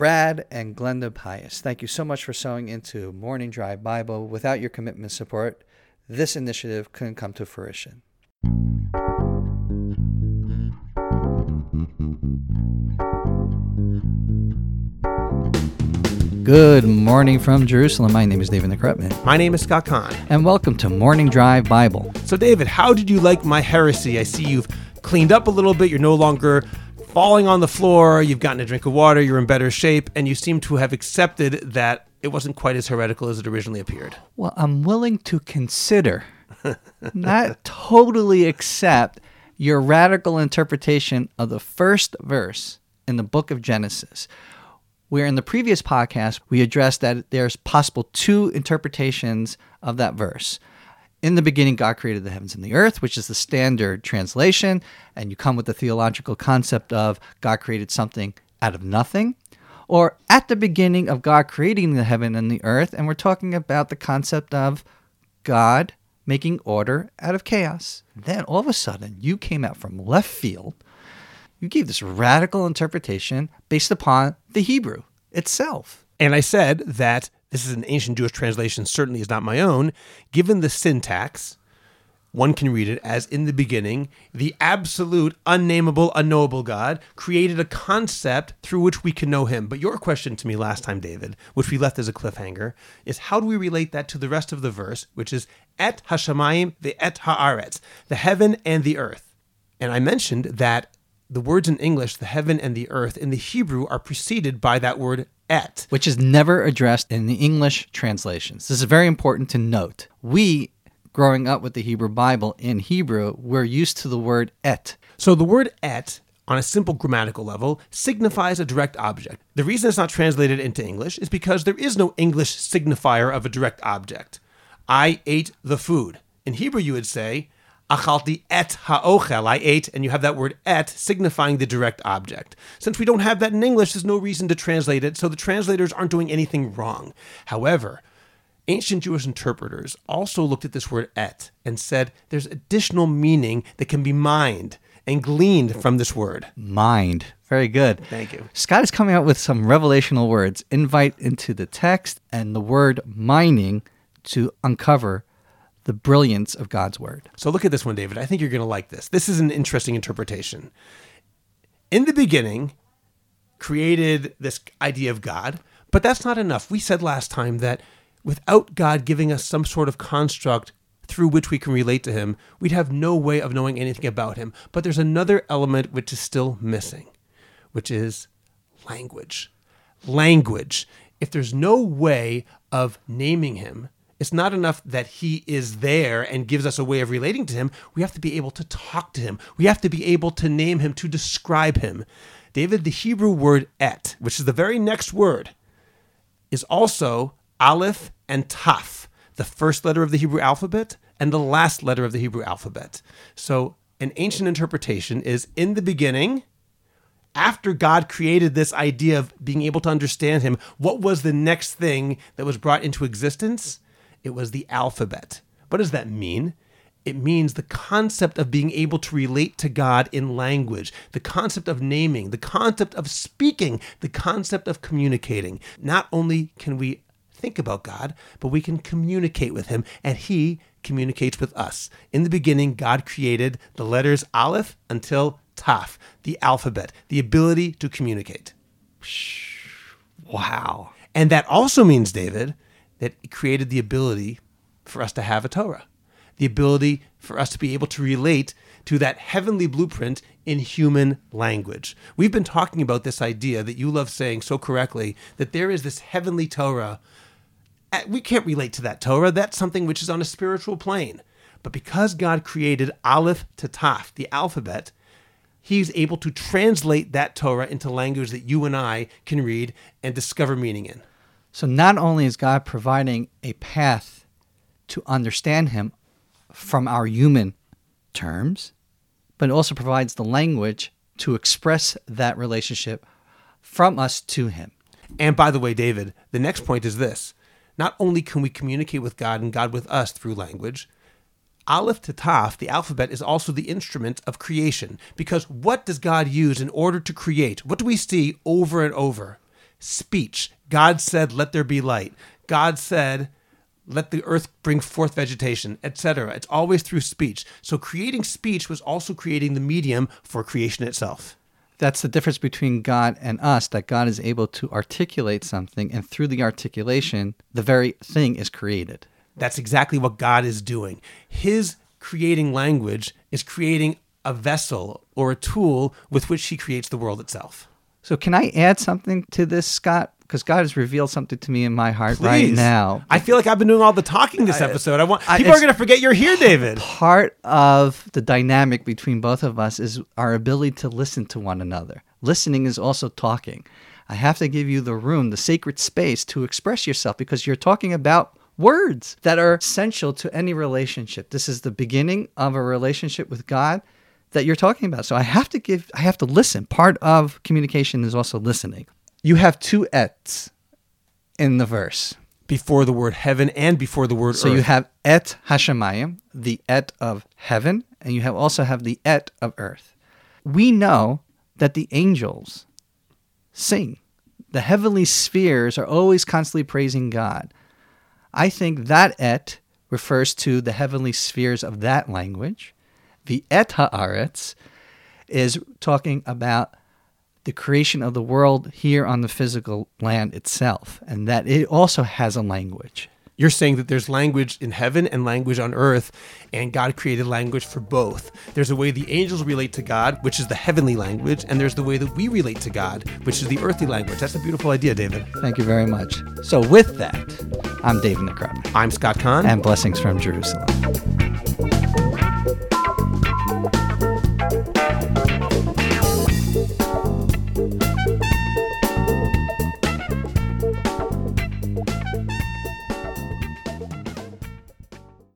Brad and Glenda Pius, thank you so much for sewing into Morning Drive Bible. Without your commitment and support, this initiative couldn't come to fruition. Good morning from Jerusalem. My name is David Nekrutman. My name is Scott Kahn. And welcome to Morning Drive Bible. So, David, how did you like my heresy? I see you've cleaned up a little bit. You're no longer falling on the floor. You've gotten a drink of water. You're in better shape. And you seem to have accepted that it wasn't quite as heretical as it originally appeared. Well, I'm willing to consider, not totally accept, your radical interpretation of the first verse in the book of Genesis where in the previous podcast we addressed that there's possible two interpretations of that verse. In the beginning, God created the heavens and the earth, which is the standard translation, and you come with the theological concept of God created something out of nothing. Or at the beginning of God creating the heaven and the earth, and we're talking about the concept of God making order out of chaos. Then all of a sudden, you came out from left field you gave this radical interpretation based upon the Hebrew itself. And I said that this is an ancient Jewish translation, certainly is not my own. Given the syntax, one can read it as in the beginning, the absolute, unnameable, unknowable God created a concept through which we can know him. But your question to me last time, David, which we left as a cliffhanger, is how do we relate that to the rest of the verse, which is et hashamayim the et haaretz, the heaven and the earth. And I mentioned that the words in English, the heaven and the earth, in the Hebrew are preceded by that word et. Which is never addressed in the English translations. This is very important to note. We, growing up with the Hebrew Bible in Hebrew, we're used to the word et. So the word et, on a simple grammatical level, signifies a direct object. The reason it's not translated into English is because there is no English signifier of a direct object. I ate the food. In Hebrew, you would say, achalti et ha'ochel, I ate, and you have that word et signifying the direct object. Since we don't have that in English, there's no reason to translate it, so the translators aren't doing anything wrong. However, ancient Jewish interpreters also looked at this word et and said there's additional meaning that can be mined and gleaned from this word. Mind. Very good. Thank you. Scott is coming out with some revelational words invite into the text and the word mining to uncover the brilliance of God's word. So look at this one, David. I think you're going to like this. This is an interesting interpretation. In the beginning, created this idea of God, but that's not enough. We said last time that without God giving us some sort of construct through which we can relate to him, we'd have no way of knowing anything about him. But there's another element which is still missing, which is language. Language. If there's no way of naming him, it's not enough that he is there and gives us a way of relating to him. We have to be able to talk to him. We have to be able to name him, to describe him. David, the Hebrew word et, which is the very next word, is also aleph and taf, the first letter of the Hebrew alphabet and the last letter of the Hebrew alphabet. So, an ancient interpretation is in the beginning, after God created this idea of being able to understand him, what was the next thing that was brought into existence? It was the alphabet. What does that mean? It means the concept of being able to relate to God in language, the concept of naming, the concept of speaking, the concept of communicating. Not only can we think about God, but we can communicate with Him, and He communicates with us. In the beginning, God created the letters Aleph until Taf, the alphabet, the ability to communicate. Wow. And that also means, David, that created the ability for us to have a Torah, the ability for us to be able to relate to that heavenly blueprint in human language. We've been talking about this idea that you love saying so correctly that there is this heavenly Torah. Uh, we can't relate to that Torah. That's something which is on a spiritual plane. But because God created Aleph to Taf, the alphabet, He's able to translate that Torah into language that you and I can read and discover meaning in. So not only is God providing a path to understand Him from our human terms, but also provides the language to express that relationship from us to Him. And by the way, David, the next point is this not only can we communicate with God and God with us through language, Aleph to Taf, the alphabet, is also the instrument of creation. Because what does God use in order to create? What do we see over and over? Speech. God said, "Let there be light." God said, "Let the earth bring forth vegetation," etc. It's always through speech. So creating speech was also creating the medium for creation itself. That's the difference between God and us, that God is able to articulate something, and through the articulation, the very thing is created. That's exactly what God is doing. His creating language is creating a vessel or a tool with which he creates the world itself. So, can I add something to this, Scott? Because God has revealed something to me in my heart right now. I feel like I've been doing all the talking this uh, episode. I want I- people are going to forget you're here, David. Part of the dynamic between both of us is our ability to listen to one another. Listening is also talking. I have to give you the room, the sacred space to express yourself because you're talking about words that are essential to any relationship. This is the beginning of a relationship with God that you're talking about. So I have to give I have to listen. Part of communication is also listening. You have two ets in the verse. Before the word heaven and before the word So earth. you have et hashemayim, the et of heaven, and you have also have the et of earth. We know that the angels sing. The heavenly spheres are always constantly praising God. I think that et refers to the heavenly spheres of that language. The et haaretz is talking about the creation of the world here on the physical land itself, and that it also has a language. You're saying that there's language in heaven and language on earth, and God created language for both. There's a way the angels relate to God, which is the heavenly language, and there's the way that we relate to God, which is the earthly language. That's a beautiful idea, David. Thank you very much. So, with that, I'm David Nekrutman, I'm Scott Kahn. and blessings from Jerusalem.